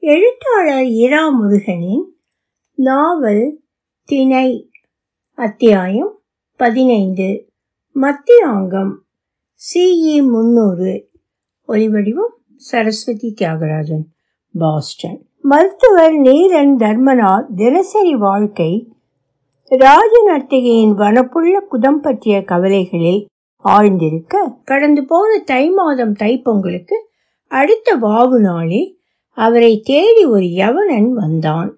எழுத்தாளர் இரா முருகனின் நாவல் திணை அத்தியாயம் பதினைந்து. மத்தியாங்கம். சிஇ முன்னூறு ஒலிவடிவம் சரஸ்வதி தியாகராஜன் பாஸ்டன். மருத்துவர் நீரன் தர்மநாத் தினசரி வாழ்க்கை ராஜநர்த்திகையின் வனப்புள்ள குதம் பற்றிய கவலைகளில் ஆழ்ந்திருக்க கடந்து போன தை மாதம் தைப்பொங்கலுக்கு அடுத்த வாவு நாளில் அவரை தேடி ஒரு யவனன் வந்தான்.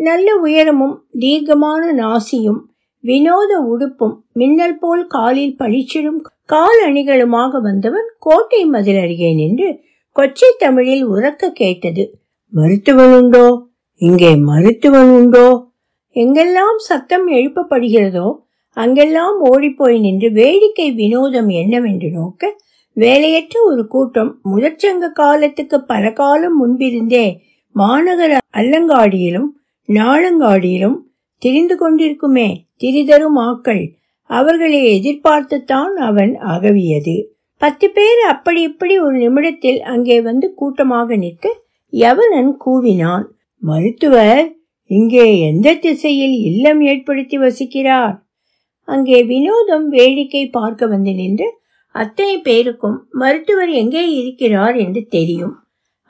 நல்ல உயரமும் தீர்க்கமான நாசியும் வினோத உடுப்பும் மின்னல் போல் காலில் பளிச்சிடும் கால் அணிகளுமாக வந்தவன் கோட்டை மதில் அருகே நின்று கொச்சை தமிழில் உறக்க கேட்டது மருத்துவன் உண்டோ? இங்கே மருத்துவன் உண்டோ? எங்கெல்லாம் சத்தம் எழுப்பப்படுகிறதோ அங்கெல்லாம் ஓடிப்போய் நின்று வேடிக்கை வினோதம் என்னவென்று நோக்க வேலையற்ற ஒரு கூட்டம் முதற்சங்க காலத்துக்கு பல காலம் முன்பிருந்தே மாநகர அல்லங்காடியிலும் நாளங்காடியிலும் திரிந்து கொண்டிருக்குமே திரிதரும் ஆக்கள். அவர்களை எதிர்பார்த்துத்தான் அவன் அகவியது. பத்து பேர் அப்படி இப்படி ஒரு நிமிடத்தில் அங்கே வந்து கூட்டமாக நிற்க யவனன் கூவினான். மருத்துவர் இங்கே எந்த திசையில் இல்லம் ஏற்படுத்தி வசிக்கிறார்? அங்கே வினோதம் வேடிக்கை பார்க்க வந்து நின்று அத்தனை பேருக்கும் மருத்துவர் எங்கே இருக்கிறார் என்று தெரியும்.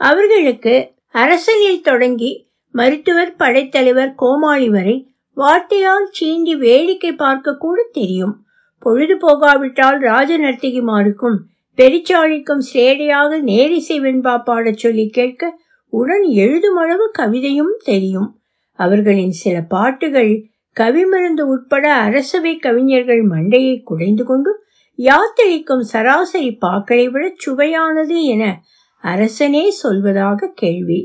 அவர்களுக்கு அரசனில் தொடங்கி மருத்துவர் படைத்தலைவர் கோமாளி வரை வார்த்தையால் சீண்டி வேடிக்கை பார்க்க கூட தெரியும். பொழுது போகாவிட்டால் ராஜநர்த்திகிமாருக்கும் பெரிச்சாளிக்கும் சேடையாக நேரிசை வெண்பா பாடச் சொல்லி கேட்க உடன் எழுதுமளவு கவிதையும் தெரியும். அவர்களின் சில பாட்டுகள் கவிமருந்து உட்பட அரசவை கவிஞர்கள் மண்டையை குடைந்து கொண்டு யாத்திரைக்கும் சராசரி பாக்களை விட சுவையானது என அரசனே சொல்வதாக கேள்வி.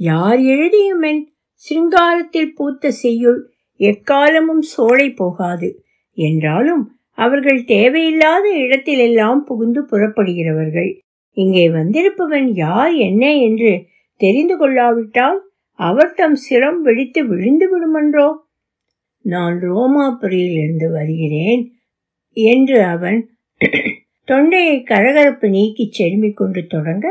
யார் எழுதியுமென் சிங்காரத்தில் பூத்த செய்யுள் எக்காலமும் சோலை போகாது. என்றாலும் அவர்கள் தேவையில்லாத இடத்திலெல்லாம் புகுந்து புறப்படுகிறவர்கள். இங்கே வந்திருப்பவன் யார் என்ன என்று தெரிந்து கொள்ளாவிட்டால் அவர் தம் சிரம் வெடித்து விழுந்து விடுமன்றோ? நான் ரோமாபுரியிலிருந்து வருகிறேன் என்று அவன் தொண்டையை கரகரப்பு நீக்கி செருமிக் கொண்டு தொடங்க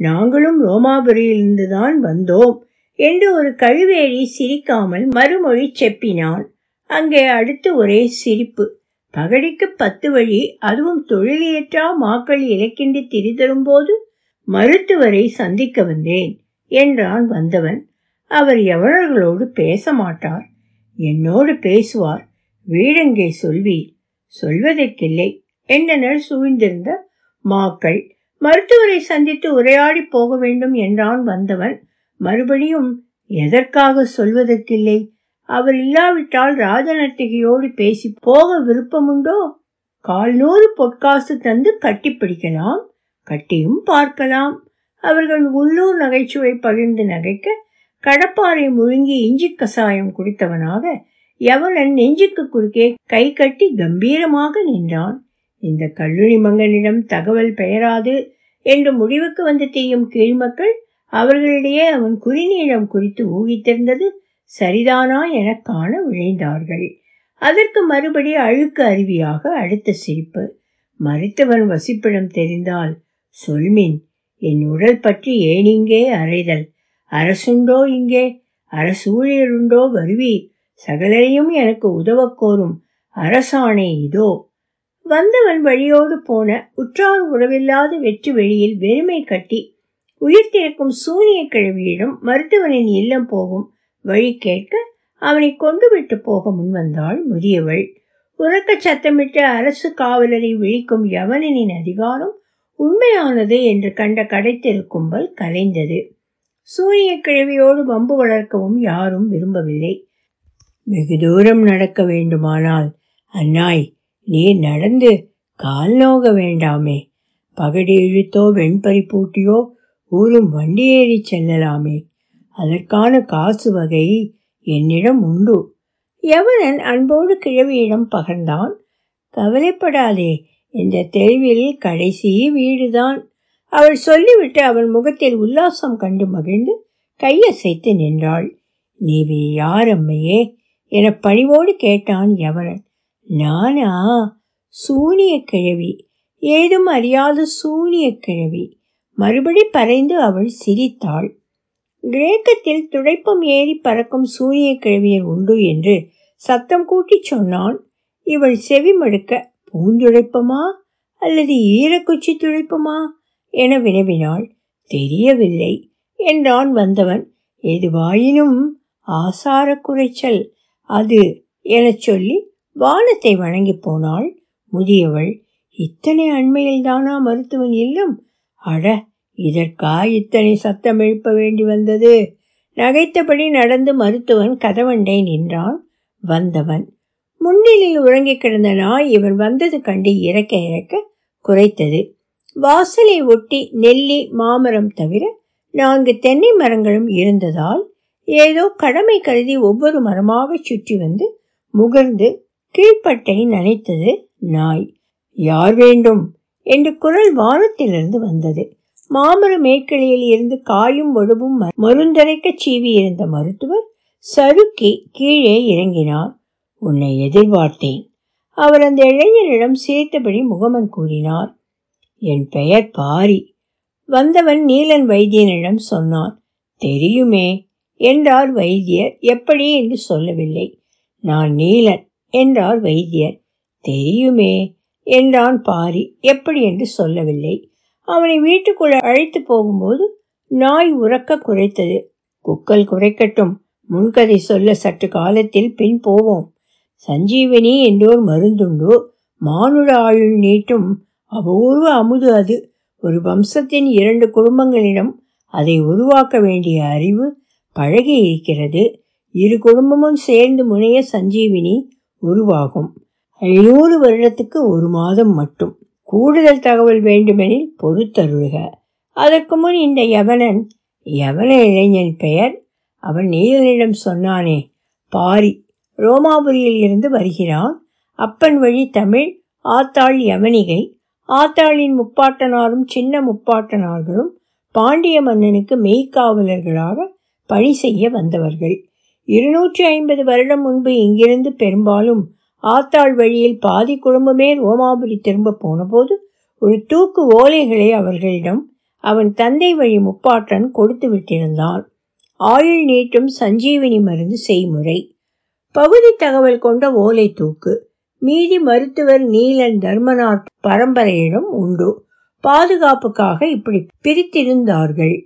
நாங்களும் ரோமாபுரியிலிருந்து தான் வந்தோம் என்று ஒரு கழுவேறி சிரிக்காமல் மறுமொழி செப்பினாள். அங்கே அடுத்து ஒரே சிரிப்பு. பகடிக்கு பத்து வழி அதுவும் தொழிலியற்றா மாக்கள் இலக்கின்றி திரிதரும் போது மருத்துவரை சந்திக்க வந்தேன் என்றான் வந்தவன். அவர் எவர்களோடு பேச மாட்டார்? என்னோடு பேசுவார் வீடெங்கே சொல்வீர். சொல்வதற்கில்லை என்றனர் சூழ்ந்திருந்த மாக்கள் மருத்துவரை சந்தித்து உரையாடி போக வேண்டும் என்றான் வந்தவன். மறுபடியும் எதற்காக சொல்வதற்கில்லை? அவர் இல்லாவிட்டால் ராஜநர்த்திகையோடு பேசி போக விருப்பமுண்டோ? கால்நூறு பொற்காசு தந்து கட்டி பிடிக்கலாம் கட்டியும் பார்க்கலாம். அவர்கள் உள்ளூர் நகைச்சுவை பகிர்ந்து நகைக்க கடப்பாறை முழுங்கி இஞ்சி கசாயம் குடித்தவனாக யவனன் நெஞ்சுக்கு குறுக்கே கை கட்டி கம்பீரமாக நின்றான். இந்த கல்லூரி மங்கனிடம் தகவல் பெயராது என்று முடிவுக்கு வந்து தெரியும் கீழ்மக்கள் அவர்களிடையே அவன் குறிநீளம் குறித்து ஊகித்திருந்தது சரிதானா என காண விழைந்தார்கள். அதற்கு மறுபடி அழுக்கு அருவியாக அடுத்த சிரிப்பு. மருத்துவன் வசிப்பிடம் தெரிந்தால் சொல்மின் என் உடல் பற்றி ஏனிங்கே அறைதல்? அரசுண்டோ இங்கே? அரசூழியருண்டோ வருவி சகலரையும் எனக்கு உதவக்கோரும் அரசாணை இதோ. வந்தவன் வழியோடு போன உற்றார் உறவில்லாத வெற்றி வெளியில் வெறுமை கட்டி உயிர் திறக்கும் சூனிய கிழவியிடம் மருத்துவனின் இல்லம் போகும் வழி கேட்க அவனை கொண்டு விட்டு போக முன்வந்தாள் முதியவள். உறக்க சத்தமிட்டு அரசு காவலரை விழிக்கும் யவனனின் அதிகாரம் உண்மையானது என்று கண்ட கடைத்தெரு கும்பல் கலைந்தது. சூரிய கிழவியோடு வம்பு வளர்க்கவும் யாரும் விரும்பவில்லை. வெகு தூரம் நடக்க வேண்டுமானால் அன்னாய் நீ நடந்து கால் நோக வேண்டாமே. பகடி இழுத்தோ வெண்பறி பூட்டியோ ஊரும் வண்டி ஏறி செல்லலாமே. அதற்கான காசு வகை என்னிடம் உண்டு. எவனன் அன்போடு கிழவியிடம் பகர்ந்தான். கவலைப்படாதே இந்த தெருவில் கடைசி வீடுதான். அவள் சொல்லிவிட்டு அவன் முகத்தில் உல்லாசம் கண்டு மகிழ்ந்து கையசைத்து நின்றாள். நீ யார் அம்மையே? என பணிவோடு கேட்டான் யவனன். நானா சூனிய கிழவி. ஏதும் அறியாத சூனிய கிழவி. மறுபடி பறைந்து அவள் சிரித்தாள். கிரேக்கத்தில் துடைப்பம் ஏறி பறக்கும் சூனிய கிழவியர் உண்டு என்று சத்தம் கூட்டி சொன்னான். இவள் செவி மடுக்க பூந்துடைப்பமா? அல்லது ஈரக்குச்சி துடைப்பமா? என வினவினாள். தெரியவில்லை என்றான் வந்தவன். எதுவாயினும் ஆசார குறைச்சல். அது எனச் சொல்லி வானத்தை வணங்கி போனாள். முதியவள் இத்தனை அண்மையில் தானா மருத்துவன் இல்லம்? அட இதற்கா இத்தனை சத்தம் எழுப்ப வேண்டி வந்தது? நகைத்தபடி நடந்து மருத்துவன் கதவண்டை நின்றான். வந்தவன் முன்னிலையில் உறங்கி கிடந்த நாய் இவன் வந்தது கண்டு இறக்க இறக்க குறைத்தது. வாசலை ஒட்டி நெல்லி மாமரம் தவிர நான்கு தென்னை மரங்களும் இருந்ததால் ஏதோ கடமை கருதி ஒவ்வொரு மரமாக சுற்றி வந்து முகர்ந்து கீழ்ப்பட்டை நனைத்தது நாய். யார் வேண்டும்? என்று குரல் வானத்திலிருந்து வந்தது. மாமர மேற்கிளையில் இருந்து காயும் ஒழுவும் மருந்தரைக்க சீவி இருந்த மருத்துவர் சறுக்கி கீழே இறங்கினார். உன்னை எதிர்பார்த்தேன். அவர் அந்த இளைஞரிடம் சேர்த்தபடி முகமன் கூறினார். என் பெயர் பாரி. வந்தவன் நீலன் வைத்தியனிடம் சொன்னான். தெரியுமே. என்றார் வைத்தியர். எப்படி? என்று சொல்லவில்லை. நான் நீலன். என்றார் வைத்தியர். தெரியுமே என்றான் பாரி. எப்படி என்று சொல்லவில்லை. அவனை வீட்டுக்குள்ள அழைத்து போகும்போது நாய் உறக்க குறைத்தது. குக்கல் குறைக்கட்டும். முன்கதை சொல்ல சற்று காலத்தில் பின் போவோம். சஞ்சீவனி என்றோர் மருந்துண்டு? மானுட ஆயுள் நீட்டும் அபூர்வ அமுது அது. ஒரு வம்சத்தின் இரண்டு குடும்பங்களிடம் அதை உருவாக்க வேண்டிய அறிவு பழகி இருக்கிறது. இரு குடும்பமும் சேர்ந்து முனைய சஞ்சீவினி உருவாகும். ஐநூறு வருடத்துக்கு ஒரு மாதம் மட்டும். கூடுதல் தகவல் வேண்டுமெனில் பொறுத்தருள்க அதற்கு முன் இந்த யவனன் யவன இளைஞன் பெயர் அவன் நீலனிடம் சொன்னானே பாரி ரோமாபுரியில் இருந்து வருகிறான். அப்பன் வழி தமிழ் ஆத்தாள் யவனிகை. ஆத்தாளின் முப்பாட்டனாரும் சின்ன முப்பாட்டனார்களும் பாண்டிய மன்னனுக்கு மெய்க்காவலர்களாக பணி செய்ய வந்தவர்கள். இருநூற்றி ஐம்பது வருடம் முன்பு இங்கிருந்து பெரும்பாலும் ஆத்தாள் வழியில் பாதி குடும்பமே ரோமாபுரி திரும்ப போனபோது ஒரு தூக்கு ஓலைகளை அவர்களிடம் அவன் தந்தை வழி முப்பாட்டன் கொடுத்து விட்டிருந்தான். ஆயுள் நீட்டும் சஞ்சீவினி மருந்து செய்முறை. பகுதி தகவல் கொண்ட ஓலை தூக்கு. மீதி மருத்துவர் நீலன் தர்மநாத் பரம்பரையிடம் உண்டு. பாதுகாப்புக்காக இப்படி பிரித்திருந்தார்கள்.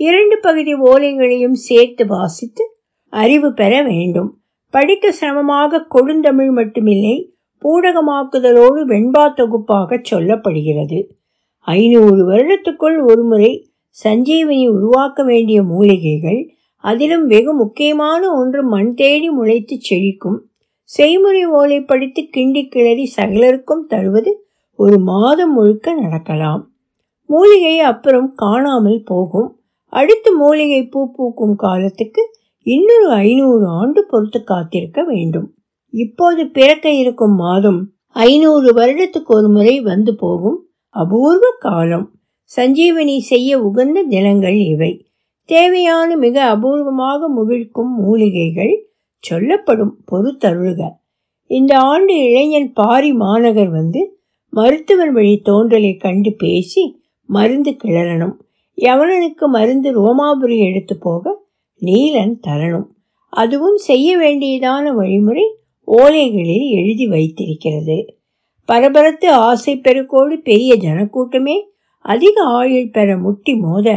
இரண்டு பகுதி ஓலைகளையும் சேர்த்து வாசித்து அறிவு பெற வேண்டும். படிக்க சிரமமாக கொடுந்தமிழ் மட்டுமில்லை பூடகமாக்குதலோடு வெண்பா தொகுப்பாக சொல்லப்படுகிறது. ஐநூறு வருடத்துக்குள் ஒருமுறை சஞ்சீவினி உருவாக்க வேண்டிய மூலிகைகள் அதிலும் வெகு முக்கியமான ஒன்று மண் தேடி முளைத்து செழிக்கும். செய்முறை ஓலை படித்து கிண்டி கிளறி சகலருக்கும் தருவது ஒரு மாதம் முழுக்க நடக்கலாம். மூலிகை அப்புறம் காணாமல் போகும். அடுத்து மூலிகை பூ பூக்கும் காலத்துக்கு இன்னொரு ஐநூறு ஆண்டு பொறுத்து காத்திருக்க வேண்டும். இப்போது பிறக்க இருக்கும் மாதம் ஐநூறு வருடத்துக்கு ஒரு முறை வந்து போகும். அபூர்வ காலம். சஞ்சீவனி செய்ய உகந்த தினங்கள் இவை. தேவையான மிக அபூர்வமாக முகிழ்க்கும் மூலிகைகள் சொல்லப்படும் பொறுத்தருளுக இந்த ஆண்டு இளைஞன் பாரி மாநகர் வந்து மருத்துவர் வழி தோன்றலை கண்டு பேசி மருந்து கிளறணும். யவனனுக்கு மருந்து ரோமாபுரி எடுத்து போக நீலன் தரணும். அதுவும் செய்ய வேண்டியதான வழிமுறை ஓலைகளில் எழுதி வைத்திருக்கிறது. பரபரத்து ஆசை பெருக்கோடு பெரிய ஜனக்கூட்டமே அதிக ஆயுள் பெற முட்டி மோத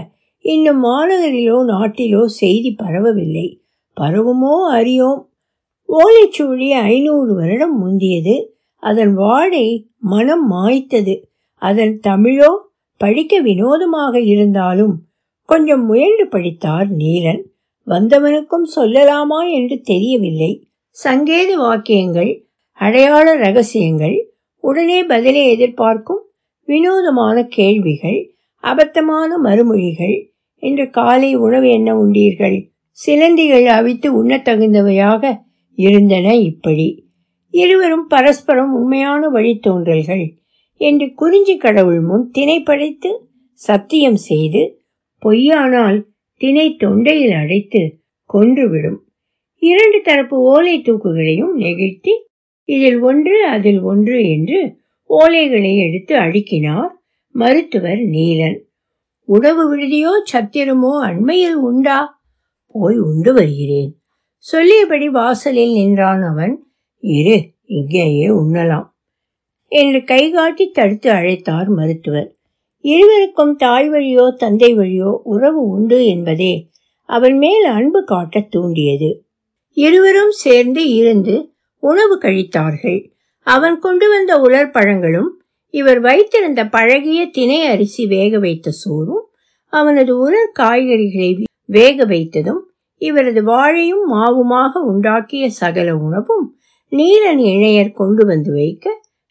இன்னும் மாநகரிலோ நாட்டிலோ செய்தி பரவவில்லை. பரவுமோ அறியோம். ஓலைச்சுவடி ஐநூறு வருடம் முந்தியது. அதன் வாடை மனம் மாய்த்தது. அதன் தமிழோ படிக்க வினோதமாக இருந்தாலும் கொஞ்சம் முயன்று படித்தார் நீலன். வந்தவனுக்கும் சொல்லலாமா என்று தெரியவில்லை. சங்கேத வாக்கியங்கள் அடையாள ரகசியங்கள் உடனே பதிலை எதிர்பார்க்கும் வினோதமான கேள்விகள் அபத்தமான மறுமொழிகள் இன்று காலை உணவு என்ன உண்டீர்கள்? சிலந்திகள் அவித்து உண்ணத் தகுந்தவையாக இருந்தன இப்படி. இருவரும் பரஸ்பரம் உண்மையான வழித்தோன்றல்கள் என்று குறிஞ்சி கடவுள் முன் திணைப்படைத்து சத்தியம் செய்து பொய்யானால் தினை தொண்டையில் அடைத்து கொன்றுவிடும். இரண்டு தரப்பு ஓலை தூக்குகளையும் நெகிழ்த்தி இதில் ஒன்று அதில் ஒன்று என்று ஓலைகளை எடுத்து அடுக்கினார் மருத்துவர் நீலன். உணவு விடுதியோ சத்திரமோ அண்மையில் உண்டா? போய் உண்டு வருகிறேன். சொல்லியபடி வாசலில் நின்றான் அவன். இரு இங்கேயே உண்ணலாம் என்று கைகாட்டி தடுத்து அழைத்தார் மருத்துவர். இருவருக்கும் தாய் வழியோ தந்தை வழியோ உறவு உண்டு என்பதே அவன் மேல் அன்பு காட்ட தூண்டியது. இருவரும் சேர்ந்து இருந்து உணவு கழித்தார்கள். அவன் கொண்டு வந்த உலர்பழங்களும் இவர் வைத்திருந்த பழகிய தினை அரிசி வேக வைத்த சோறும் அவனது உலர் காய்கறிகளை வேக வைத்ததும் இவரது வாழையும் மாவுமாக உண்டாக்கிய சகல உணவும் நீலன் இணையர் கொண்டு வந்து வைக்க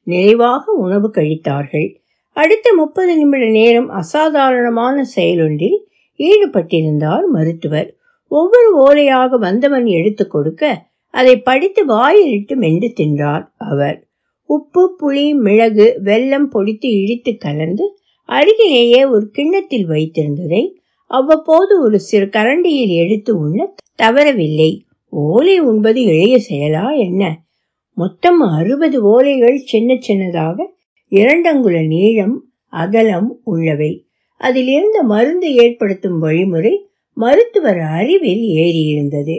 நிறைவாக உணவு கழித்தார்கள். அடுத்த முப்பது நிமிட நேரம் அசாதாரணமான செயலொன்றில் ஈடுபட்டிருந்தார் மருத்துவர். ஒவ்வொரு ஓலையாக வந்தவன் எடுத்து கொடுக்க அதை படித்து வாயிலிட்டு மென்று தின்றார் அவர். உப்பு புளி மிளகு வெல்லம் பொடித்து இடித்து கலந்து அருகிலேயே ஒரு கிண்ணத்தில் வைத்திருந்ததை அவ்வப்போது ஒரு சிறு கரண்டியில் எடுத்து உண்ண தவறவில்லை. ஓலை உண்பது எளிய செயலா என்ன? மொத்தம் அறுபது ஓலைகள் சின்ன சின்னதாக இரண்டங்குல நீளம் அகலம் உள்ளவை. அதில் இருந்த மருந்து ஏற்படுத்தும் வழிமுறை மருத்துவர் அறிவில் ஏறியிருந்தது.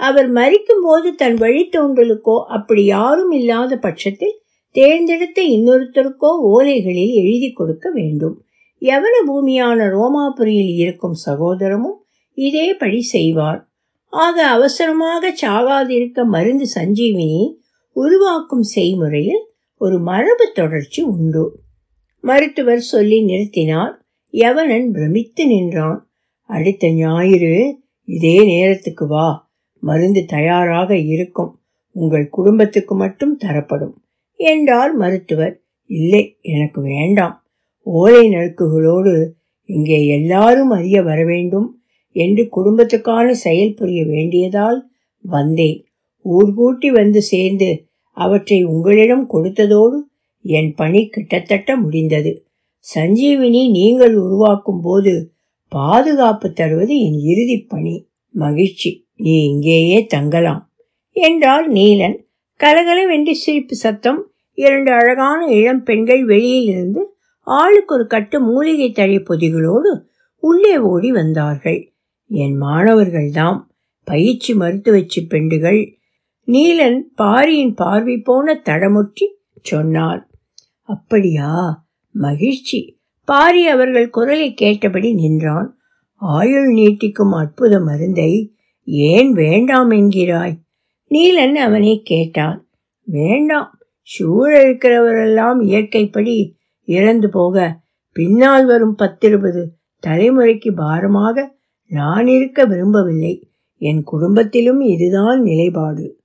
அவர் மறிக்கும் போது தன் வழித்தோன்றலுக்கோ அப்படி யாரும் இல்லாத பட்சத்தில் தேர்ந்தெடுத்த இன்னொருத்தருக்கோ ஓலைகளில் எழுதி கொடுக்க வேண்டும். யவன பூமியான ரோமாபுரியில் இருக்கும் சகோதரமும் இதேபடி செய்வார். ஆக அவசரமாக சாகாதிருக்க மருந்து சஞ்சீவினி உருவாக்கும் செய்முறையில் ஒரு மரபு தொடர்ச்சி உண்டு. மருத்துவர் சொல்லி நிறுத்தினார். யவனன் பிரமித்து நின்றான். அடுத்த ஞாயிறு இதே நேரத்துக்கு வா. மருந்து தயாராக இருக்கும். உங்கள் குடும்பத்துக்கு மட்டும் தரப்படும். என்றார் மருத்துவர். இல்லை எனக்கு வேண்டாம். ஓலை நறுக்குகளோடு இங்கே எல்லாரும் அறிய வர வேண்டும் என்று குடும்பத்துக்கான செயல் புரிய வேண்டியதால் வந்தேன். ஊர்கூட்டி வந்து சேர்ந்து அவற்றை உங்களிடம் கொடுத்ததோடு என் பணி கிட்டத்தட்ட முடிந்தது. சஞ்சீவினி நீங்கள் உருவாக்கும் போது பாதுகாப்பு தருவது என் இறுதி பணி. மகிழ்ச்சி. நீ இங்கேயே தங்கலாம். என்றார் நீலன். கலகலவென்று சிரிப்பு சத்தம் இரண்டு அழகான இளம் பெண்கள் வெளியில் இருந்து ஆளுக்கு ஒரு கட்டு மூலிகை தழை பொதிகளோடு உள்ளே ஓடி வந்தார்கள். என் மாணவர்கள்தாம் பயிற்சி மருத்துவச்சி பெண்டுகள் நீலன் பாரியின் பார்வை போன தடமுற்றி சொன்னார் அப்படியா? மகிழ்ச்சி. பாரி அவர்கள் குரலை கேட்டபடி நின்றான். ஆயுள் நீட்டிக்கும் அற்புத மருந்தை ஏன் வேண்டாம் என்கிறாய்? நீலன் அவனை கேட்டான். வேண்டாம். சூழ இருக்கிறவரெல்லாம் இயற்கைப்படி இறந்து போக பின்னால் வரும் பத்திருபது தலைமுறைக்கு பாரமாக நான் இருக்க விரும்பவில்லை. என் குடும்பத்திலும் இதுதான் நிலைப்பாடு.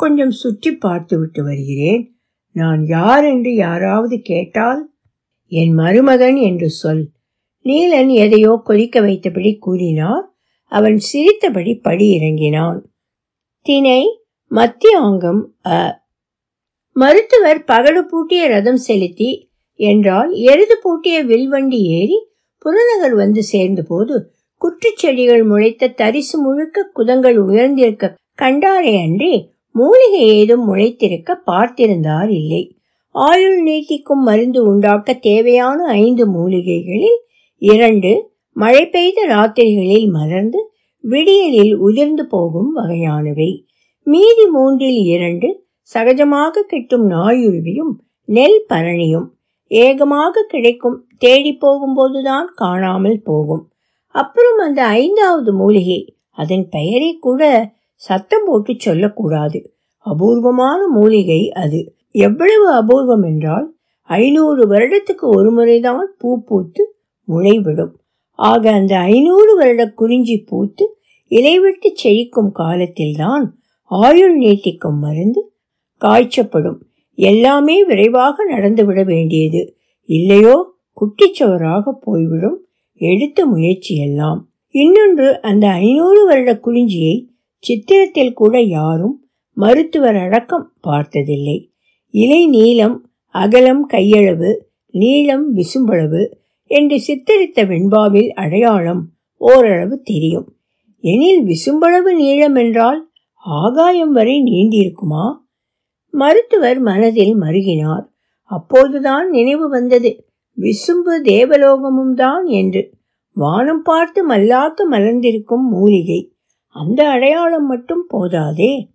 கொஞ்சம் சுற்றி பார்த்துவிட்டு வருகிறேன். நான் யார் என்று யாராவது கேட்டால் என் மருமகன் என்று சொல். நீலன் எதையோ கொதிக்க வைத்தபடி கூறினார். அவன் சிரித்தபடி படி இறங்கினான். தினை மத்தியாங்கம் அ. மருத்துவர் பகடு பூட்டிய ரதம் செலுத்தி என்றால் எருது பூட்டிய வில்வண்டி ஏறி புறநகர் வந்து சேர்ந்தபோது குற்றுச்செடிகள் முளைத்த தரிசு முழுக்க குதங்கள் உயர்ந்திருக்க கண்டாரே அன்றி மூலிகை ஏதும் முளைத்திருக்க பார்த்திருந்தார் இல்லை. ஆயுள் நீட்டிக்கும் மருந்து உண்டாக்க தேவையான ஐந்து மூலிகைகளில் இரண்டு மழை பெய்த ராத்திரிகளில் மலர்ந்து விடியலில் உதிர்ந்து போகும் வகையானவை. மீதி மூன்றில் இரண்டு சகஜமாக கிட்டும் நாயுருவியும் நெல் பரணியும் ஏகமாக கிடைக்கும் தேடி போகும்போதுதான் காணாமல் போகும். அப்புறம் அந்த ஐந்தாவது மூலிகை அதன் பெயரை கூட சத்தம் போட்டு சொல்லக்கூடாது. அபூர்வமான மூலிகை அது. எவ்வளவு அபூர்வம் என்றால் ஐநூறு வருடத்துக்கு ஒரு முறைதான் பூ பூத்து முளைவிடும். ஆக அந்த ஐநூறு வருட குறிஞ்சி பூத்து இலைவிட்டு செழிக்கும் காலத்தில்தான் ஆயுள் நீட்டிக்கும் மருந்து காய்ச்சப்படும். எல்லாமே விரைவாக நடந்துவிட வேண்டியது. இல்லையோ குட்டிச்சவராக போய்விடும். எடுத்த முயற்சி எல்லாம் இன்னொன்று அந்த ஐநூறு வருட குறிஞ்சியை சித்திரத்தில் கூட யாரும் மருத்துவர் அடக்கம் பார்த்ததில்லை. இலை நீளம் அகலம் கையளவு நீளம் விசும்பளவு என்று சித்தரித்த வெண்பாவில் அடையாளம் ஓரளவு தெரியும். எனில் விசும்பளவு நீளம் என்றால் ஆகாயம் வரை நீண்டிருக்குமா? மருத்துவர் மனதில் மருகினார். அப்போதுதான் நினைவு வந்தது. விசும்பு தேவலோகமும் தான் என்று. வானம் பார்த்து மல்லாத்து மலர்ந்திருக்கும் மூலிகை. அந்த அடையாளம் மட்டும் போதாதே.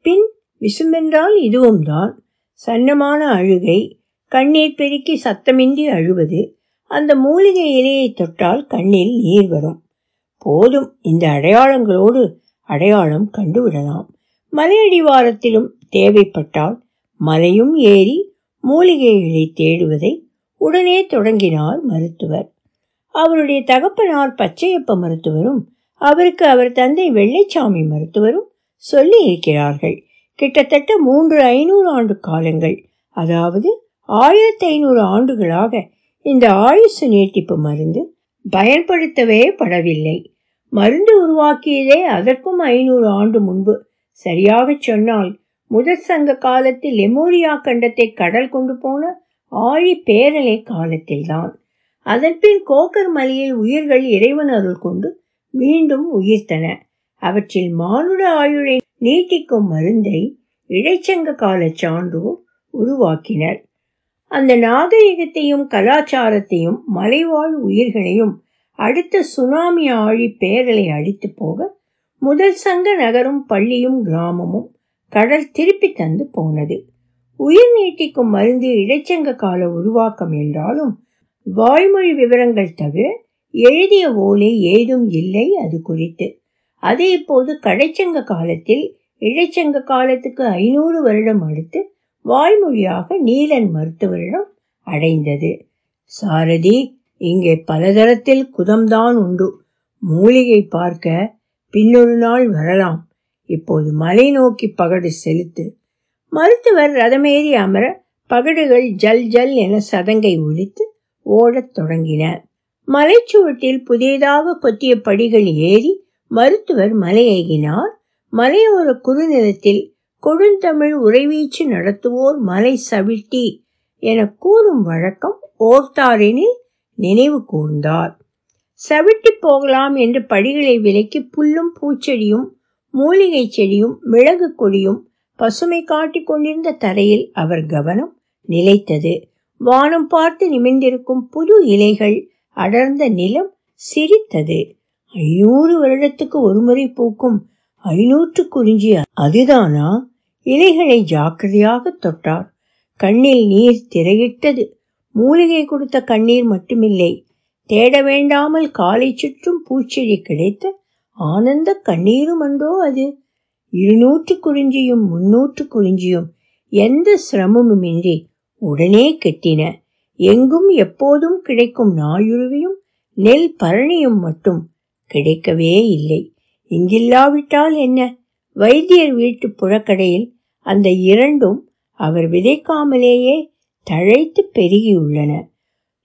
பின் விசுமென்றால் இதுவும் தான் சன்னமான அழுகை கண்ணீர் பெருக்கி சத்தமின்றி அழுவது அந்த மூலிகை இலையை தொட்டால் கண்ணில் நீர் வரும். போதும் இந்த அடையாளங்களோடு அடையாளம் கண்டுவிடலாம். மலையடிவாரத்திலும் தேவைப்பட்டால் மலையும் ஏறி மூலிகைகளை தேடுவதை உடனே தொடங்கினார் மருத்துவர். அவருடைய தகப்பனார் பச்சையப்ப மருத்துவரும் அவருக்கு அவர் தந்தை வெள்ளைச்சாமி மருத்துவரும் சொல்லி இருக்கிறார்கள் கிட்டத்தட்ட மூன்று ஐநூறு ஆண்டு காலங்கள். அதாவது ஆயிரத்தி ஐநூறு ஆண்டுகளாக இந்த ஆயுசு நீட்டிப்பு மருந்து பயன்படுத்தவே படவில்லை. மருந்து உருவாக்கியதே அதற்கும் ஐநூறு ஆண்டு முன்பு. சரியாக சொன்னால் முதற் சங்க காலத்தில் லெமோரியா கண்டத்தை கடல் கொண்டு போன ஆழி பேரலை காலத்தில்தான். அதன்பின் கோக்கர் மலையில் உயிர்கள் இறைவன் அருள் கொண்டு மீண்டும் உயிர்த்தன. அவற்றில் மானுட ஆயுளை நீட்டிக்கும் மருந்தை இடைச்சங்க கால சான்றோர் உருவாக்கினர். அந்த நாகரிகத்தையும் கலாச்சாரத்தையும் மலைவாழ் உயிர்களையும் அடுத்த சுனாமி ஆழி பேரலை அடித்து போக முதல் சங்க நகரும் பள்ளியும் கிராமமும் கடல் திருப்பி தந்து போனது. உயிர் நீட்டிக்கும் மருந்து இடைச்சங்க கால உருவாக்கம் என்றாலும் வாய்மொழி விவரங்கள் தவிர எழுதிய ஓலை ஏதும் இல்லை அது குறித்து அது இப்போது கடைச்சங்க காலத்தில் இடைச்சங்க காலத்துக்கு ஐநூறு வருடம் அடுத்து வாய்மொழியாக நீலன் மருத்துவரிடம் அடைந்தது. சாரதி இங்கே பலதரத்தில் குதம்தான் உண்டு. மூலிகை பார்க்க பின்னொரு நாள் வரலாம். இப்போது மலை நோக்கி பகடு செலுத்து. மருத்துவர் ரதமேறி அமர பகடுகள் ஜல் ஜல் என சதங்கை ஒழித்து ஓடத் தொடங்கின மலைச்சுவட்டில் புதியதாக கொத்திய படிகள் ஏறி மருத்துவர் மலையேகினார் மலையோர குறுநிலத்தில் கொடுந்தமிழ் உறைவீச்சு நடத்துவோர் மலை சவிட்டி என கூறும் வழக்கம் ஓர்த்தாரினில் நினைவு கூர்ந்தார். சவிட்டி போகலாம் என்று படிகளை விலக்கி புல்லும் பூச்செடியும் மூலிகை செடியும் மிளகு கொடியும் பசுமை காட்டிக் கொண்டிருந்த தரையில் அவர் கவனம் நிலைத்தது. வானம் பார்த்து நிமிர்ந்திருக்கும் புது இலைகள் அடர்ந்த நிலம் சிரித்தது. ஐநூறு வருடத்துக்கு ஒருமுறை பூக்கும் ஐநூற்று குறிஞ்சி அதுதானா? இலைகளை ஜாக்கிரதையாக தொட்டார். கண்ணில் நீர் திரையிட்டது. மூலிகை கொடுத்த கண்ணீர் மட்டுமில்லை. தேட வேண்டாமல் காலை சுற்றும் பூச்செடி கிடைத்த ஆனந்த கண்ணீரும் அன்றோ அது. இருநூற்று குறிஞ்சியும் முன்னூற்று குறிஞ்சியும் எந்த சிரமமுமின்றி உடனே கெட்டின. எங்கும் எப்போதும் கிடைக்கும் நாயுருவியும் நெல் பரணியும் மட்டும் கிடைக்கவே இல்லை. இங்கில்லாவிட்டால் என்ன? வைத்தியர் வீட்டு புழக்கடையில் அந்த இரண்டும் அவர் விதைக்காமலேயே தழைத்து பெருகியுள்ளன.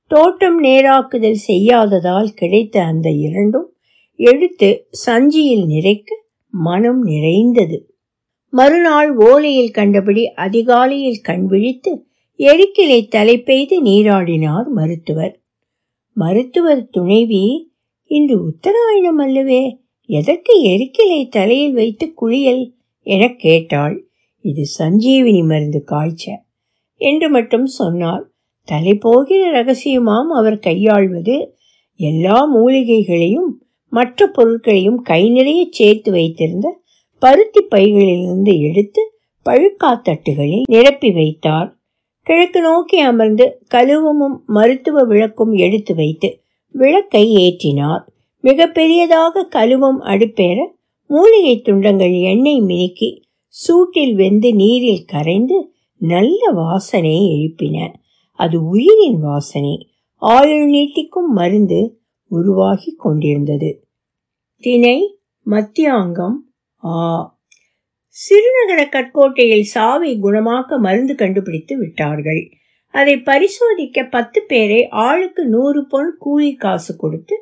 தோட்டம் நேராக்குதல் செய்யாததால் கிடைத்த அந்த இரண்டும் எடுத்து சஞ்சியில் நிறைக்க மனம் நிறைந்தது. மறுநாள் ஓலையில் கண்டபடி அதிகாலையில் கண் விழித்து எரிக்கிளை தலை பெய்து நீராடினார் மருத்துவர். மருத்துவர் துணைவி இன்று உத்தராயணம் அல்லவே எதற்கு எரிக்கிளை தலையில் வைத்து குளியல்? எனக் கேட்டாள். இது சஞ்சீவினி மருந்து காய்ச்ச. என்று மட்டும் சொன்னார் தலை போகிற ரகசியமாம் அவர் கையாள்வது. எல்லா மூலிகைகளையும் மற்ற பொருட்களையும் கை நிறைய சேர்த்து வைத்திருந்த பருத்தி பைகளிலிருந்து எடுத்து பழுக்காத்தட்டுகளில் நிரப்பி வைத்தார். கிழக்கு நோக்கி அமர்ந்து கழுவமும் மருத்துவ விளக்கும் எடுத்து வைத்து விளக்கை ஏற்றினார். மிக பெரியதாக கழுவம் அடுப்பேற மூலிகை துண்டங்கள் எண்ணெய் மினுக்கி சூட்டில் வெந்து நீரில் கரைந்து நல்ல வாசனை எழுப்பின. அது உயிரின் வாசனை. ஆயுள் நீட்டிக்கும் மருந்து உருவாகி கொண்டிருந்தது. திணை மத்தியாங்கம் ஆ. சிறுநகர கட்கோட்டையில் சாவை குணமாக்க மருந்து கண்டுபிடித்து விட்டார்கள். அதை பரிசோதிக்க பத்து பேரை ஆளுக்கு நூறு பொன் கூலி காசு கொடுத்து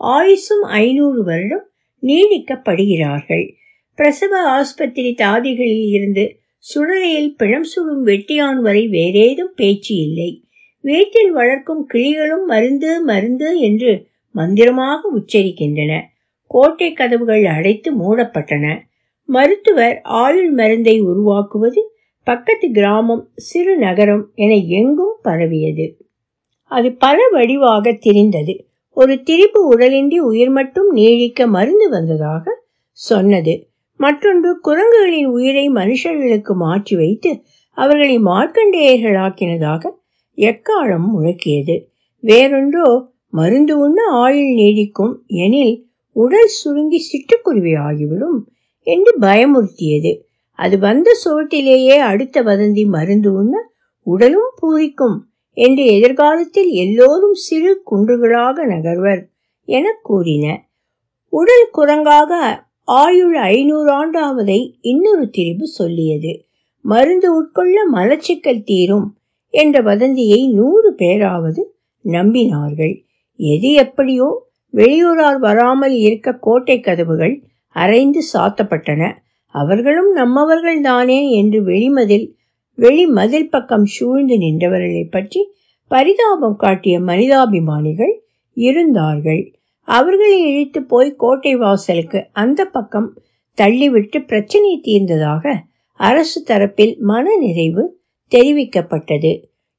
ஆயுசும் ஐநூறு வருடம் நீடிக்கப்படுகிறார்கள். பிரசவ ஆஸ்பத்திரி தாதிகளில் இருந்து சுடலையில் பிணம் சுடும் வெட்டியான் வரை வேறேதும் பேச்சு இல்லை. வீட்டில் வளர்க்கும் கிளிகளும் மருந்து மருந்து என்று மந்திரமாக உச்சரிக்கின்றன. கோட்டை கதவுகள் அடைத்து மூடப்பட்டன. மருத்துவர் ஆயுள் மருந்தை உருவாக்குவது பக்கத்து கிராமம் சிறு நகரம் என எங்கும் பரவியது. அது பல வடிவாக திரிந்தது. ஒரு திரிப்பு உடலின்றி உயிர் மட்டும் நீடிக்க மருந்து வந்ததாக சொன்னது. மற்றொன்று குரங்குகளின் உயிரை மனுஷர்களுக்கு மாற்றி வைத்து அவர்களை மார்க்கண்டேயர்களாக்கினதாக எக்காலம் முழக்கியது. வேறொன்றோ மருந்து உண்ண ஆயுள் நீடிக்கும் எனில் உடல் சுருங்கி சிட்டுக்குருவி ஆகிவிடும் என்று பயமுறுத்தியது. அது வந்த சோட்டிலேயே அடுத்த வதந்தி மருந்து உண்ண உடலும் பூரிக்கும் என்று எதிர்காலத்தில் எல்லோரும் சிறு குன்றுகளாக நகர்வர் என கூறின உடல் குரங்காக ஆயுள் ஐநூறு ஆண்டாவதை இன்னொரு திரிபு சொல்லியது. மருந்து உட்கொள்ள மலச்சிக்கல் தீரும் என்ற வதந்தியை நூறு பேராவது நம்பினார்கள். எது எப்படியோ வெளியூரார் வராமல் இருக்க கோட்டை கதவுகள் அரைந்து சாத்தப்பட்டன. அவர்களும் நம்மவர்கள் தானே என்று வெளிமதில் வெளிமதில் பக்கம் சூழ்ந்து நின்றவர்களை பற்றி பரிதாபம் காட்டிய மனிதாபிமானிகள் இருந்தார்கள். அவர்களை இழுத்து போய் கோட்டை வாசலுக்கு அந்த பக்கம் தள்ளிவிட்டு பிரச்சனை தீர்ந்ததாக அரசு தரப்பில் மன நிறைவு தெரிவிக்கப்பட்டது.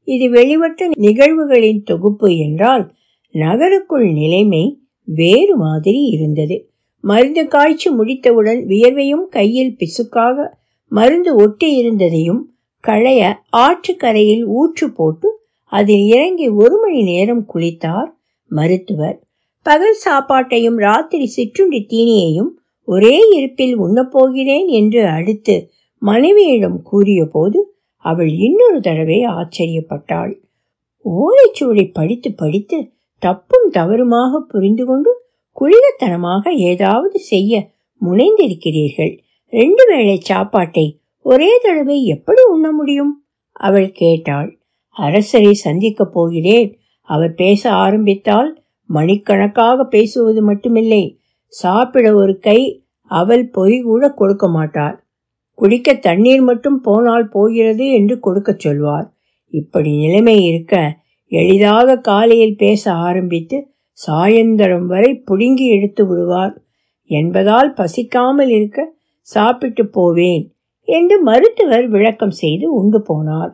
இது வெளிவட்ட நிகழ்வுகளின் தொகுப்பு என்றால் நகருக்குள் நிலைமை வேறு மாதிரி இருந்தது. மருந்து காய்ச்சி முடித்தவுடன் வியர்வையும் கையில் பிசுக்காக மருந்து ஒட்டி இருந்ததையும் களைய ஆற்றுக்கரையில் ஊற்று போட்டு அதில் இறங்கி ஒரு மணி நேரம் குளித்தார் மருத்துவர். பகல் சாப்பாட்டையும் ராத்திரி சிற்றுண்டி தீனியையும் ஒரே இருப்பில் உண்ணப்போகிறேன் என்று அடுத்து மனைவியிடம் கூறிய போது அவள் இன்னொரு தடவை ஆச்சரியப்பட்டாள். ஓலைச்சுவடி படித்து படித்து தப்பும் தவறுமாக புரிந்து கொண்டு குளிரத்தனமாக ஏதாவது செய்ய முனைந்திருக்கிறீர்கள். ரெண்டு வேளை சாப்பாட்டை ஒரே தடவை எப்படி உண்ண முடியும்? அவள் கேட்டாள். அரசரை சந்திக்கப் போகிறேன். அவர் பேச ஆரம்பித்தால் மணிக்கணக்காக பேசுவது மட்டுமில்லை. சாப்பிட ஒரு கை அவள் பொறி கூட கொடுக்க மாட்டார் குடிக்க தண்ணீர் மட்டும் போனால் போகிறது என்று கொடுக்கச் சொல்வார். இப்படி நிலைமை இருக்க எளிதாக காலையில் பேச ஆரம்பித்து சாயந்தரம் வரை புடுங்கி எடுத்து விடுவார். என்பதால் பசிக்காமல் இருக்க சாப்பிட்டு போவேன் என்று மருத்துவர் விளக்கம் செய்து உண்டு போனார்.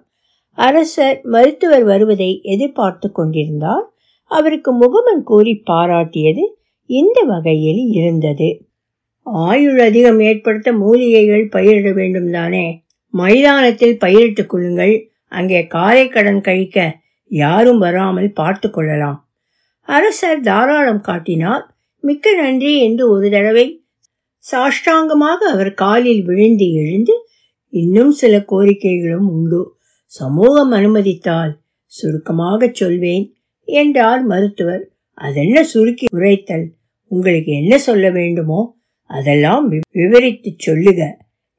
அரசர் மருத்துவர் வருவதை எதிர்பார்த்து கொண்டிருந்தார். அவருக்கு முகமன் கூறி பாராட்டியது இந்த வகையில் இருந்தது. ஆயுள் அதிகம் ஏற்படுத்த மூலிகைகள் பயிரிட வேண்டும் தானே? மைதானத்தில் பயிரிட்டுக் கொள்ளுங்கள். அங்கே காலை கடன் கழிக்க யாரும் வராமல் பார்த்து கொள்ளலாம். அரசர் தாராளம் காட்டினார். மிக்க நன்றி என்று ஒரு தடவை சாஷ்டாங்கமாக அவர் காலில் விழுந்து எழுந்து இன்னும் சில கோரிக்கைகளும் உண்டு. சமூகம் அனுமதித்தால் சுருக்கமாக சொல்வேன் என்றார் மருத்துவர். அதென்ன சுருக்கி உரைத்தல்? உங்களுக்கு என்ன சொல்ல வேண்டுமோ அதெல்லாம் விவரித்து சொல்லுக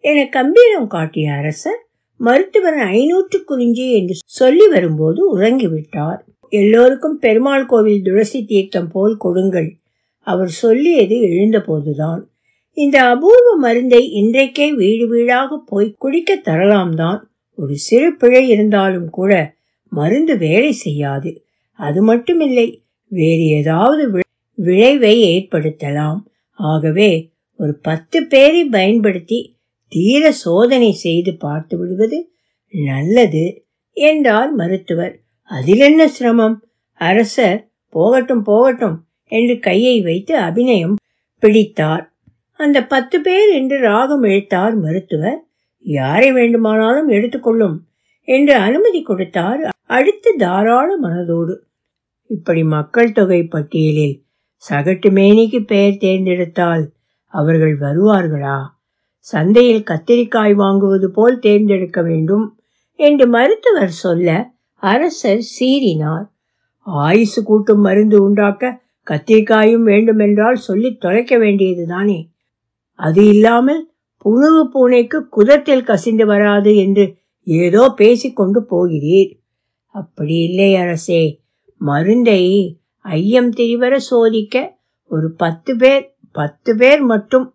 என கம்பீரம் காட்டிய அரசர் மருத்துவர் ஐநூற்று குறிஞ்சி என்று சொல்லி வரும்போது உறங்கிவிட்டார். எல்லோருக்கும் பெருமாள் கோவில் துளசி தீர்த்தம் போல் கொடுங்கள். அவர் சொல்லியது எழுந்தபோதுதான். இந்த அபூர்வ மருந்தை இன்றைக்கே வீடு வீடாக போய் குடிக்க தரலாம் தான் ஒரு சிறு பிழை இருந்தாலும் கூட மருந்து வேலை செய்யாது. அது மட்டுமில்லை வேறு ஏதாவது விளைவை ஏற்படுத்தலாம். ஆகவே ஒரு பத்து பேரை பயன்படுத்தி தீர சோதனை செய்து பார்த்து விடுவது நல்லது என்றார் மருத்துவர். அதில் என்ன சிரமம்? அரசர் போகட்டும் போகட்டும் என்று கையை வைத்து அபிநயம் பிடித்தார். அந்த பத்து பேர் என்று ராகம் இழுத்தார் மருத்துவர் யாரை வேண்டுமானாலும் எடுத்துக்கொள்ளும் என்று அனுமதி கொடுத்தார் அடுத்து தாராள மனதோடு. இப்படி மக்கள் தொகை பட்டியலில் சகட்டு மேனிக்கு பெயர் தேர்ந்தெடுத்தால் அவர்கள் வருவார்களா? சந்தையில் கத்திரிக்காய் வாங்குவது போல் தேர்ந்தெடுக்க வேண்டும் என்று மருத்துவர் சொல்ல அரசர் சீறினார். ஆயுசு கூட்டும் மருந்து உண்டாக்க கத்திரிக்காயும் வேண்டுமென்றால் சொல்லி தொலைக்க வேண்டியதுதானே அது இல்லாமல் புழுவு பூனைக்கு குதத்தில் கசிந்து வராது என்று ஏதோ பேசிக்கொண்டு போகிறீர். அப்படி இல்லை அரசே. மருந்தை ஐயம் திரிவர சோதிக்க ஒரு பத்து பேர் பத்து பேர் மட்டும்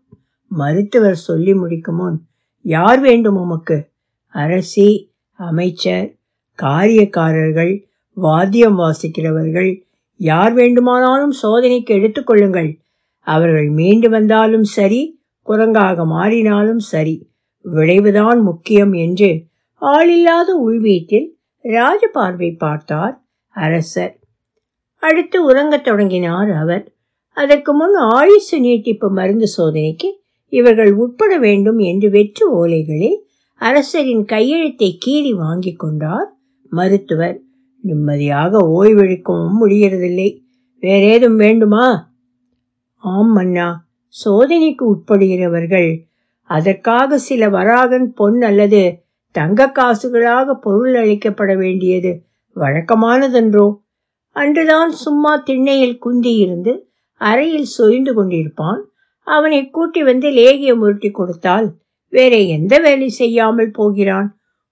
மருத்துவர் சொல்லி முடிக்கும் முன் யார் வேண்டும் உமக்கு? அரசி அமைச்சர் காரியக்காரர்கள் வாத்தியம் வாசிக்கிறவர்கள் யார் வேண்டுமானாலும் சோதனைக்கு எடுத்துக்கொள்ளுங்கள் அவர்கள் மீண்டு வந்தாலும் சரி குரங்காக மாறினாலும் சரி விளைவுதான் முக்கியம் என்று ஆளில்லாத உள்வீட்டில் ராஜபார்வை பார்த்தார் அரசர். அடுத்து உறங்கத் தொடங்கினார் அவர். அதற்கு முன் ஆயுசு நீட்டிப்பு மருந்து சோதனைக்கு இவர்கள் உட்பட வேண்டும் என்று வெற்று ஓலைகளில் அரசரின் கையெழுத்தை கீறி வாங்கி கொண்டார் மருத்துவர் நிம்மதியாக ஓய்வெடுக்கவும் முடிகிறதில்லை வேறேதும் வேண்டுமா? ஆம் மன்னா சோதனைக்கு உட்படுகிறவர்கள் அதற்காக சில வராகன் பொன் அல்லது தங்க காசுகளாக பொருள் அளிக்கப்பட வேண்டியது வழக்கமானதன்றோ? அன்றுதான் சும்மா திண்ணையில் குந்தியிருந்து அறையில் சொரிந்து கொண்டிருப்பான். அவனை கூட்டி வந்து லேகியம் உருட்டி கொடுத்தால் வேற எந்த வேலை செய்யாமல் போகிறான்?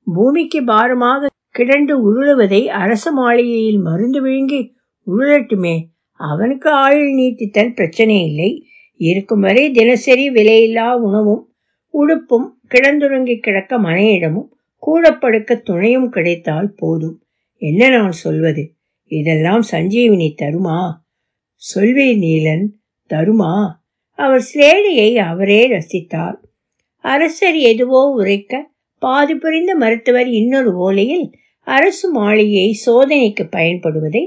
பூமிக்கு பாரமாக கிடந்து உருளுவதை அரச மாளிகையில் மருந்து விழுங்கி உருளட்டுமே. அவனுக்கு ஆயுள் நீட்டித்தல் பிரச்சனை இல்லை. இருக்கும் வரை தினசரி விலையில்லா உணவும் உடுப்பும் கிடந்துறங்கி கிடக்க மனையிடமும் கூடப்படுக்க துணையும் கிடைத்தால் போதும். என்ன நான் சொல்வது? இதெல்லாம் சஞ்சீவினி தருமா? சொல்வீர் நீலன் தருமா? அவர் சிலேடையை அவரே ரசித்தார். அரசர் எதுவோ உரைக்க பாதி புரிந்த மருத்துவர் இன்னொரு ஓலையில் அரசு மாளிகை சோதனைக்கு பயன்படுவதை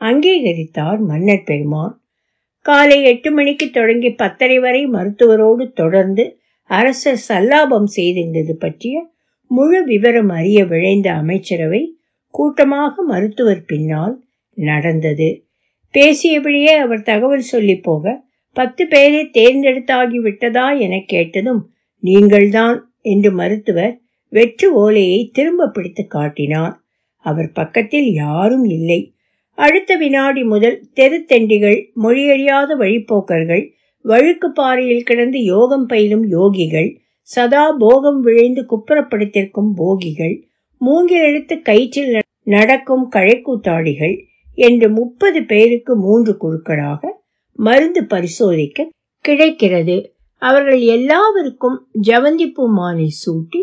அங்கீகரித்தார் மன்னர் பெருமான். காலை எட்டு மணிக்கு தொடங்கி பத்தரை வரை மருத்துவரோடு தொடர்ந்து அரசர் சல்லாபம் செய்திருந்தது பற்றிய முழு விவரம் அறிய விழைந்த அமைச்சரவை கூட்டமாக மருத்துவர் பின்னால் நடந்தது. பேசியபடியே அவர் தகவல் சொல்லி போக பத்து பேரை தேர்ந்தெடுத்தாகி விட்டதா என கேட்டதும் நீங்கள்தான் என்று மருத்துவர் வெற்று ஓலையை திரும்ப பிடித்து காட்டினார். அவர் பக்கத்தில் யாரும் இல்லை. அடுத்த வினாடி முதல் தெருத்தெண்டிகள் மொழியறியாத வழிப்போக்கர்கள் வழுக்கு பாறையில் கிடந்து யோகம் பயிலும் யோகிகள் சதா போகம் விழைந்து குப்புறப்படுத்திருக்கும் போகிகள் மூங்கில் எடுத்து கயிற்றில் நடக்கும் கழைக்கூத்தாடிகள் என்று முப்பது பேருக்கு மூன்று குழுக்களாக மருந்து பரிசோதிக்க கிடைக்கிறது. அவர்கள் எல்லாருக்கும் ஜவந்திப்பூ மாலை சூட்டி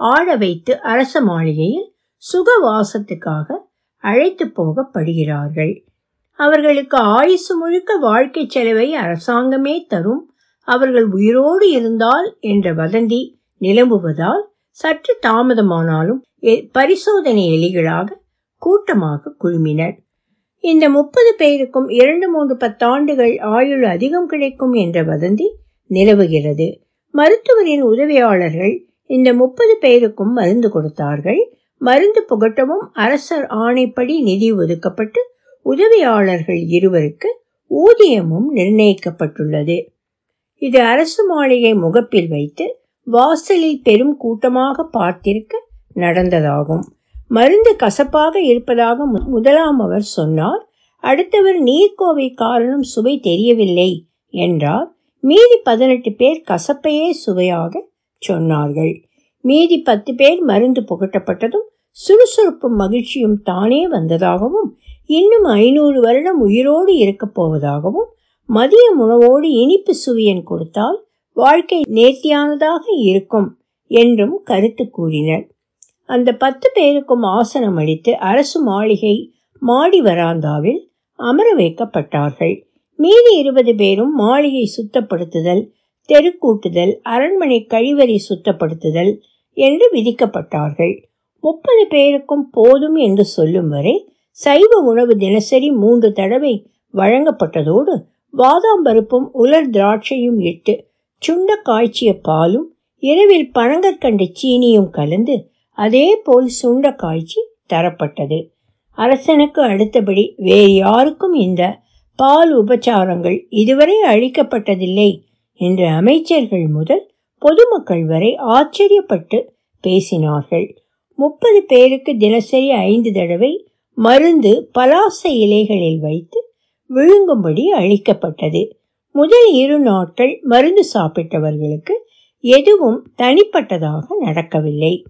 ஆட வைத்து அரச மாளிகையில் சுகவாசத்துக்காக அழைத்து போகப்படுகிறார்கள். அவர்களுக்கு ஆயுசு முழுக்க வாழ்க்கை செலவை அரசாங்கமே தரும். அவர்கள் உயிரோடு இருந்தால் என்ற வதந்தி நிலம்புவதால் சற்று தாமதமானாலும் பரிசோதனை எலிகளாக கூட்டமாக குழுமினர். இந்த முப்பது பேருக்கும் இரண்டு மூன்று பத்தாண்டுகள் ஆயுள் அதிகம் கிடைக்கும் என்ற வதந்தி நிலவுகிறது. மருத்துவரின் உதவியாளர்கள் இந்த முப்பது பேருக்கும் மருந்து கொடுத்தார்கள். மருந்து புகட்டவும் அரசர் ஆணைப்படி நிதி ஒதுக்கப்பட்டு உதவியாளர்கள் இருவருக்கு ஊதியமும் நிர்ணயிக்கப்பட்டுள்ளது. இது அரசு மாளிகை முகப்பில் வைத்து வாசலில் பெரும் கூட்டமாக பார்த்திருக்க நடந்ததாகும். மருந்து கசப்பாக இருப்பதாக முதலாம் அவர் சொன்னார். அடுத்தவர் நீர்க்கோவை காரணம் சுவை தெரியவில்லை என்றார். மீதி பதினெட்டு பேர் கசப்பையே சுவையாக சொன்னார்கள். மீதி பத்து பேர் மருந்து புகட்டப்பட்டதும் சுறுசுறுப்பும் மகிழ்ச்சியும் தானே வந்ததாகவும் இன்னும் ஐநூறு வருடம் உயிரோடு இருக்கப் போவதாகவும் மதிய உணவோடு இனிப்பு சுவியன் கொடுத்தால் வாழ்க்கை நேர்த்தியானதாக இருக்கும் என்றும் கருத்து கூறினர். அந்த பத்து பேருக்கும் ஆசனம் அளித்து அரசு மாளிகை மாடி வராந்தாவில் அமர வைக்கப்பட்டார்கள். மீதி இருபது பேரும் மாளிகை சுத்தப்படுத்துதல் தெருக்கூட்டுதல் அரண்மனை கழிவறை சுத்தப்படுத்துதல் என்று விதிக்கப்பட்டார்கள். முப்பது பேருக்கும் போதும் என்று சொல்லும் வரை சைவ உணவு தினசரி மூன்று தடவை வழங்கப்பட்டதோடு பாதாம் பருப்பும் உலர் திராட்சையும் இட்டு சுண்ட காய்ச்சிய பாலும் இரவில் பனங்கற்கண்டு சீனியும் கலந்து அதே போல் சுண்ட காய்ச்சி தரப்பட்டது. அரசனுக்கு அடுத்தபடி வேறு யாருக்கும் இந்த பால் உபச்சாரங்கள் இதுவரை அளிக்கப்பட்டதில்லை என்று அமைச்சர்கள் முதல் பொதுமக்கள் வரை ஆச்சரியப்பட்டு பேசினார்கள். முப்பது பேருக்கு தினசரி ஐந்து தடவை மருந்து பலாச இலைகளில் வைத்து விழுங்கும்படி அளிக்கப்பட்டது. முதல் இரு நாட்கள் மருந்து சாப்பிட்டவர்களுக்கு எதுவும் தனிப்பட்டதாக நடக்கவில்லை.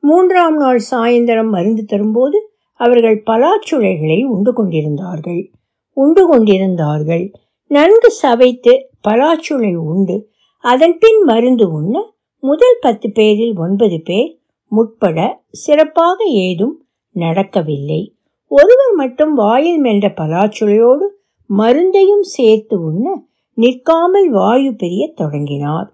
மூன்றாம் நாள் சாயந்தரம் மருந்து தரும்போது அவர்கள் பலாச்சுளைகளை உண்டு கொண்டிருந்தார்கள். உண்டு கொண்டிருந்தார்கள். நன்கு சவைத்து பலாச்சுளை உண்டு அதன் பின் மருந்து உண்ண முதல் பத்து பேரில் ஒன்பது பேர் முற்பட சிறப்பாக ஏதும் நடக்கவில்லை. ஒருவர் மட்டும் வாயில் மென்ற பலாச்சுளையோடு மருந்தையும் சேர்த்து உண்ண நிற்காமல் வாயு பெரிய தொடங்கினார்.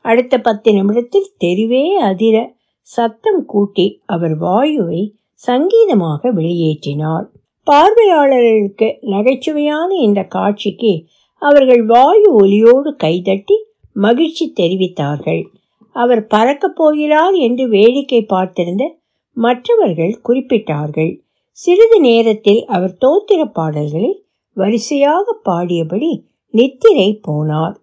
அடுத்த பத்து நிமிடத்தில் தெருவே அதிர சத்தம் கூட்டி அவர் வாயுவை சங்கீதமாக வெளியேற்றினார். பார்வையாளர்களுக்கு நகைச்சுவையான இந்த காட்சிக்கு அவர்கள் வாயு ஒலியோடு கைதட்டி மகிழ்ச்சி தெரிவித்தார்கள். அவர் பறக்கப் போகிறார் என்று வேடிக்கை பார்த்திருந்த மற்றவர்கள் குறிப்பிட்டார்கள். சிறிது நேரத்தில் அவர் தோத்திர பாடல்களை வரிசையாக பாடியபடி நித்திரை போனார்.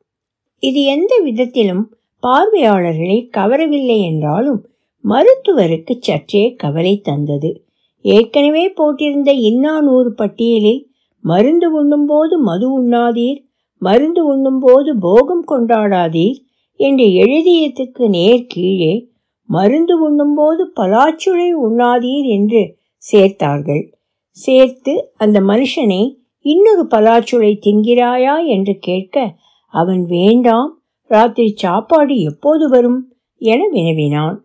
இது எந்த விதத்திலும் பார்வையாளர்களை கவரவில்லை என்றாலும் மருத்துவருக்கு சற்றே கவலை தந்தது. ஏற்கனவே போட்டிருந்த இன்னானூறு பட்டியலில் மருந்து உண்ணும்போது மது உண்ணாதீர் மருந்து உண்ணும்போது போகம் கொண்டாடாதீர் என்று எழுதியதுக்கு நேர் கீழே மருந்து உண்ணும்போது பலாச்சுளை உண்ணாதீர் என்று சேர்த்தார்கள். சேர்த்து அந்த மனுஷனை இன்னொரு பலாச்சுளை தின்கிறாயா? என்று கேட்க அவன் வேண்டாம். ராத்திரி சாப்பாடு எப்போது வரும்? என வினவினான்.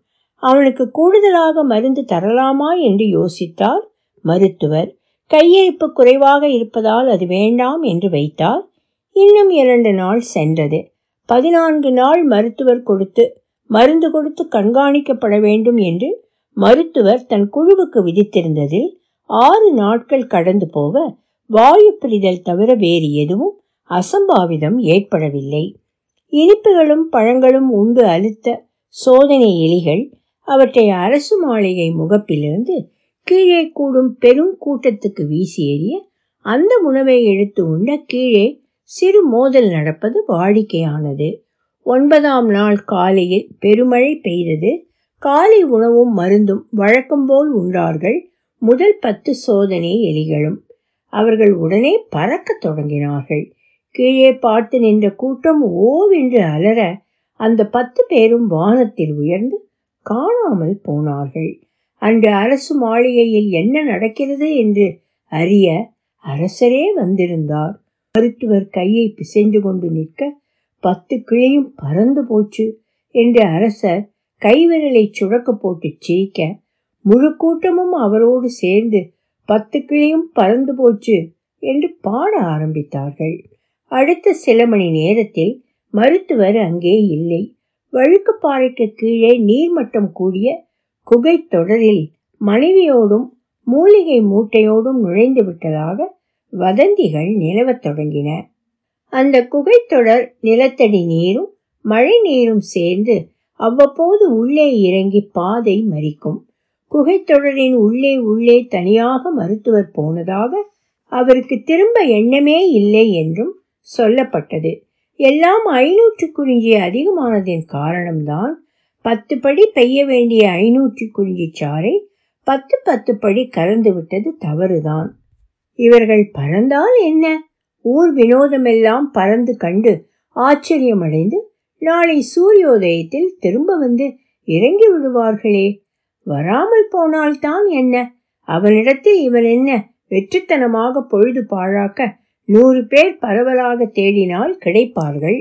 அவனுக்கு கூடுதலாக மருந்து தரலாமா? என்று யோசித்தார் மருத்துவர். கையிருப்பு குறைவாக இருப்பதால் அது வேண்டாம் என்று வைத்தார். இன்னும் இரண்டு நாள் சென்றது. பதினான்கு நாள் மருத்துவர் கொடுத்து மருந்து கொடுத்து கண்காணிக்கப்பட வேண்டும் என்று மருத்துவர் தன் குழுவுக்கு விதித்திருந்ததில் ஆறு நாட்கள் கடந்து போக வாயு பிரிதல் தவிர வேறு எதுவும் அசம்பாவிதம் ஏற்படவில்லை. இனிப்புகளும் பழங்களும் உண்டு அழுத்த சோதனை எலிகள் அவற்றை அரசு மாளிகை முகப்பிலிருந்து கீழே கூடும் பெரும் கூட்டத்துக்கு வீசி எறிய அந்த உணவை எடுத்து உண்ட கீழே சிறு மோதல் நடப்பது வாடிக்கையானது. ஒன்பதாம் நாள் காலையில் பெருமழை பெய்தது. காலை உணவும் மருந்தும் வழக்கம்போல் உண்டார்கள். முதல் பத்து சோதனை எலிகளும். அவர்கள் உடனே பறக்கத் தொடங்கினார்கள். கீழே பார்த்து நின்ற கூட்டம் ஓவென்று அலற அந்த பத்து பேரும் வானத்தில் உயர்ந்து காணாமல் போனார்கள். அன்று அரசு மாளிகையில் என்ன நடக்கிறது என்று அறிய அரசரே வந்திருந்தார். மருத்துவர் கையை பிசைந்து கொண்டு நிற்க பத்து கிளியும் பறந்து போச்சு என்று அரசர் கைவிரலை சுழக்க போட்டு சிரிக்க முழு கூட்டமும் அவரோடு சேர்ந்து பத்து கிளியும் பறந்து போச்சு என்று பாட ஆரம்பித்தார்கள். அடுத்த சில மணி நேரத்தில் மருத்துவர் அங்கே இல்லை. வழுக்குப்பாறைக்கு கீழே நீர்மட்டம் கூடிய குகை தொடரில் மனைவியோடும் மூலிகை மூட்டையோடும் நுழைந்து விட்டதாக வதந்திகள் நிலவத் தொடங்கின. அந்த குகைத்தொடர் நிலத்தடி நீரும் மழை நீரும் சேர்ந்து அவ்வப்போது உள்ளே இறங்கி பாதை மறிக்கும். குகைத்தொடரின் உள்ளே உள்ளே தனியாக மருத்துவர் போனதாக அவருக்கு திரும்ப எண்ணமே இல்லை என்றும் சொல்லப்பட்டது. எல்லாம் ஐநூற்று குறிஞ்சி அதிகமானதின் காரணம்தான் பத்து படி பெய்ய வேண்டிய ஐநூற்று குறிஞ்சி சாறை பத்து பத்து படி கலந்து விட்டது தவறுதான். இவர்கள் பறந்தால் என்ன? ஊர் வினோதமெல்லாம் பறந்து கண்டு ஆச்சரியமடைந்து நாளை சூரியோதயத்தில் திரும்ப வந்து இறங்கி விடுவார்களே. வராமல் போனால்தான் என்ன? அவனிடத்தில் இவன் என்ன வெற்றித்தனமாக பொழுது பாழாக்க நூறு பேர் பரவலாக தேடினால் கிடைப்பார்கள்.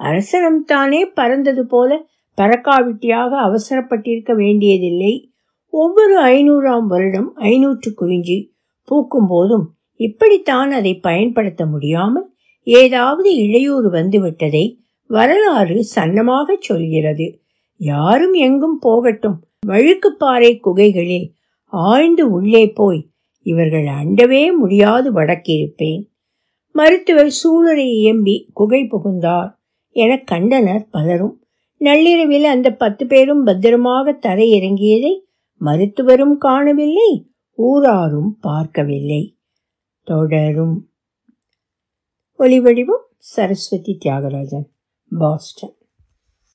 அரசனம் தானே பறந்தது போல பறக்காவிட்டியாக அவசரப்பட்டிருக்க வேண்டியதில்லை. ஒவ்வொரு ஐநூறாம் வருடம் ஐநூற்று குறிஞ்சி. பூக்கும் போதும் இப்படித்தான் அதை பயன்படுத்த முடியாமல் ஏதாவது இடையூறு வந்துவிட்டதை வரலாறு சன்னமாக சொல்கிறது. யாரும் எங்கும் போகட்டும். வழுக்குப்பாறை குகைகளில் ஆழ்ந்து உள்ளே போய் இவர்கள் அண்டவே முடியாது வடக்கிருப்பேன். மருத்துவர் சூழலை இயம்பி குகை புகுந்தார். என கண்டனர் பலரும் நள்ளிரவில் அந்த பத்து பேரும் பத்திரமாக தரையிறங்கியதை மருத்துவரும் காணவில்லை ஊராரும் பார்க்கவில்லை. தொடரும் ஒலிவடிவம் சரஸ்வதி தியாகராஜன் பாஸ்டன்.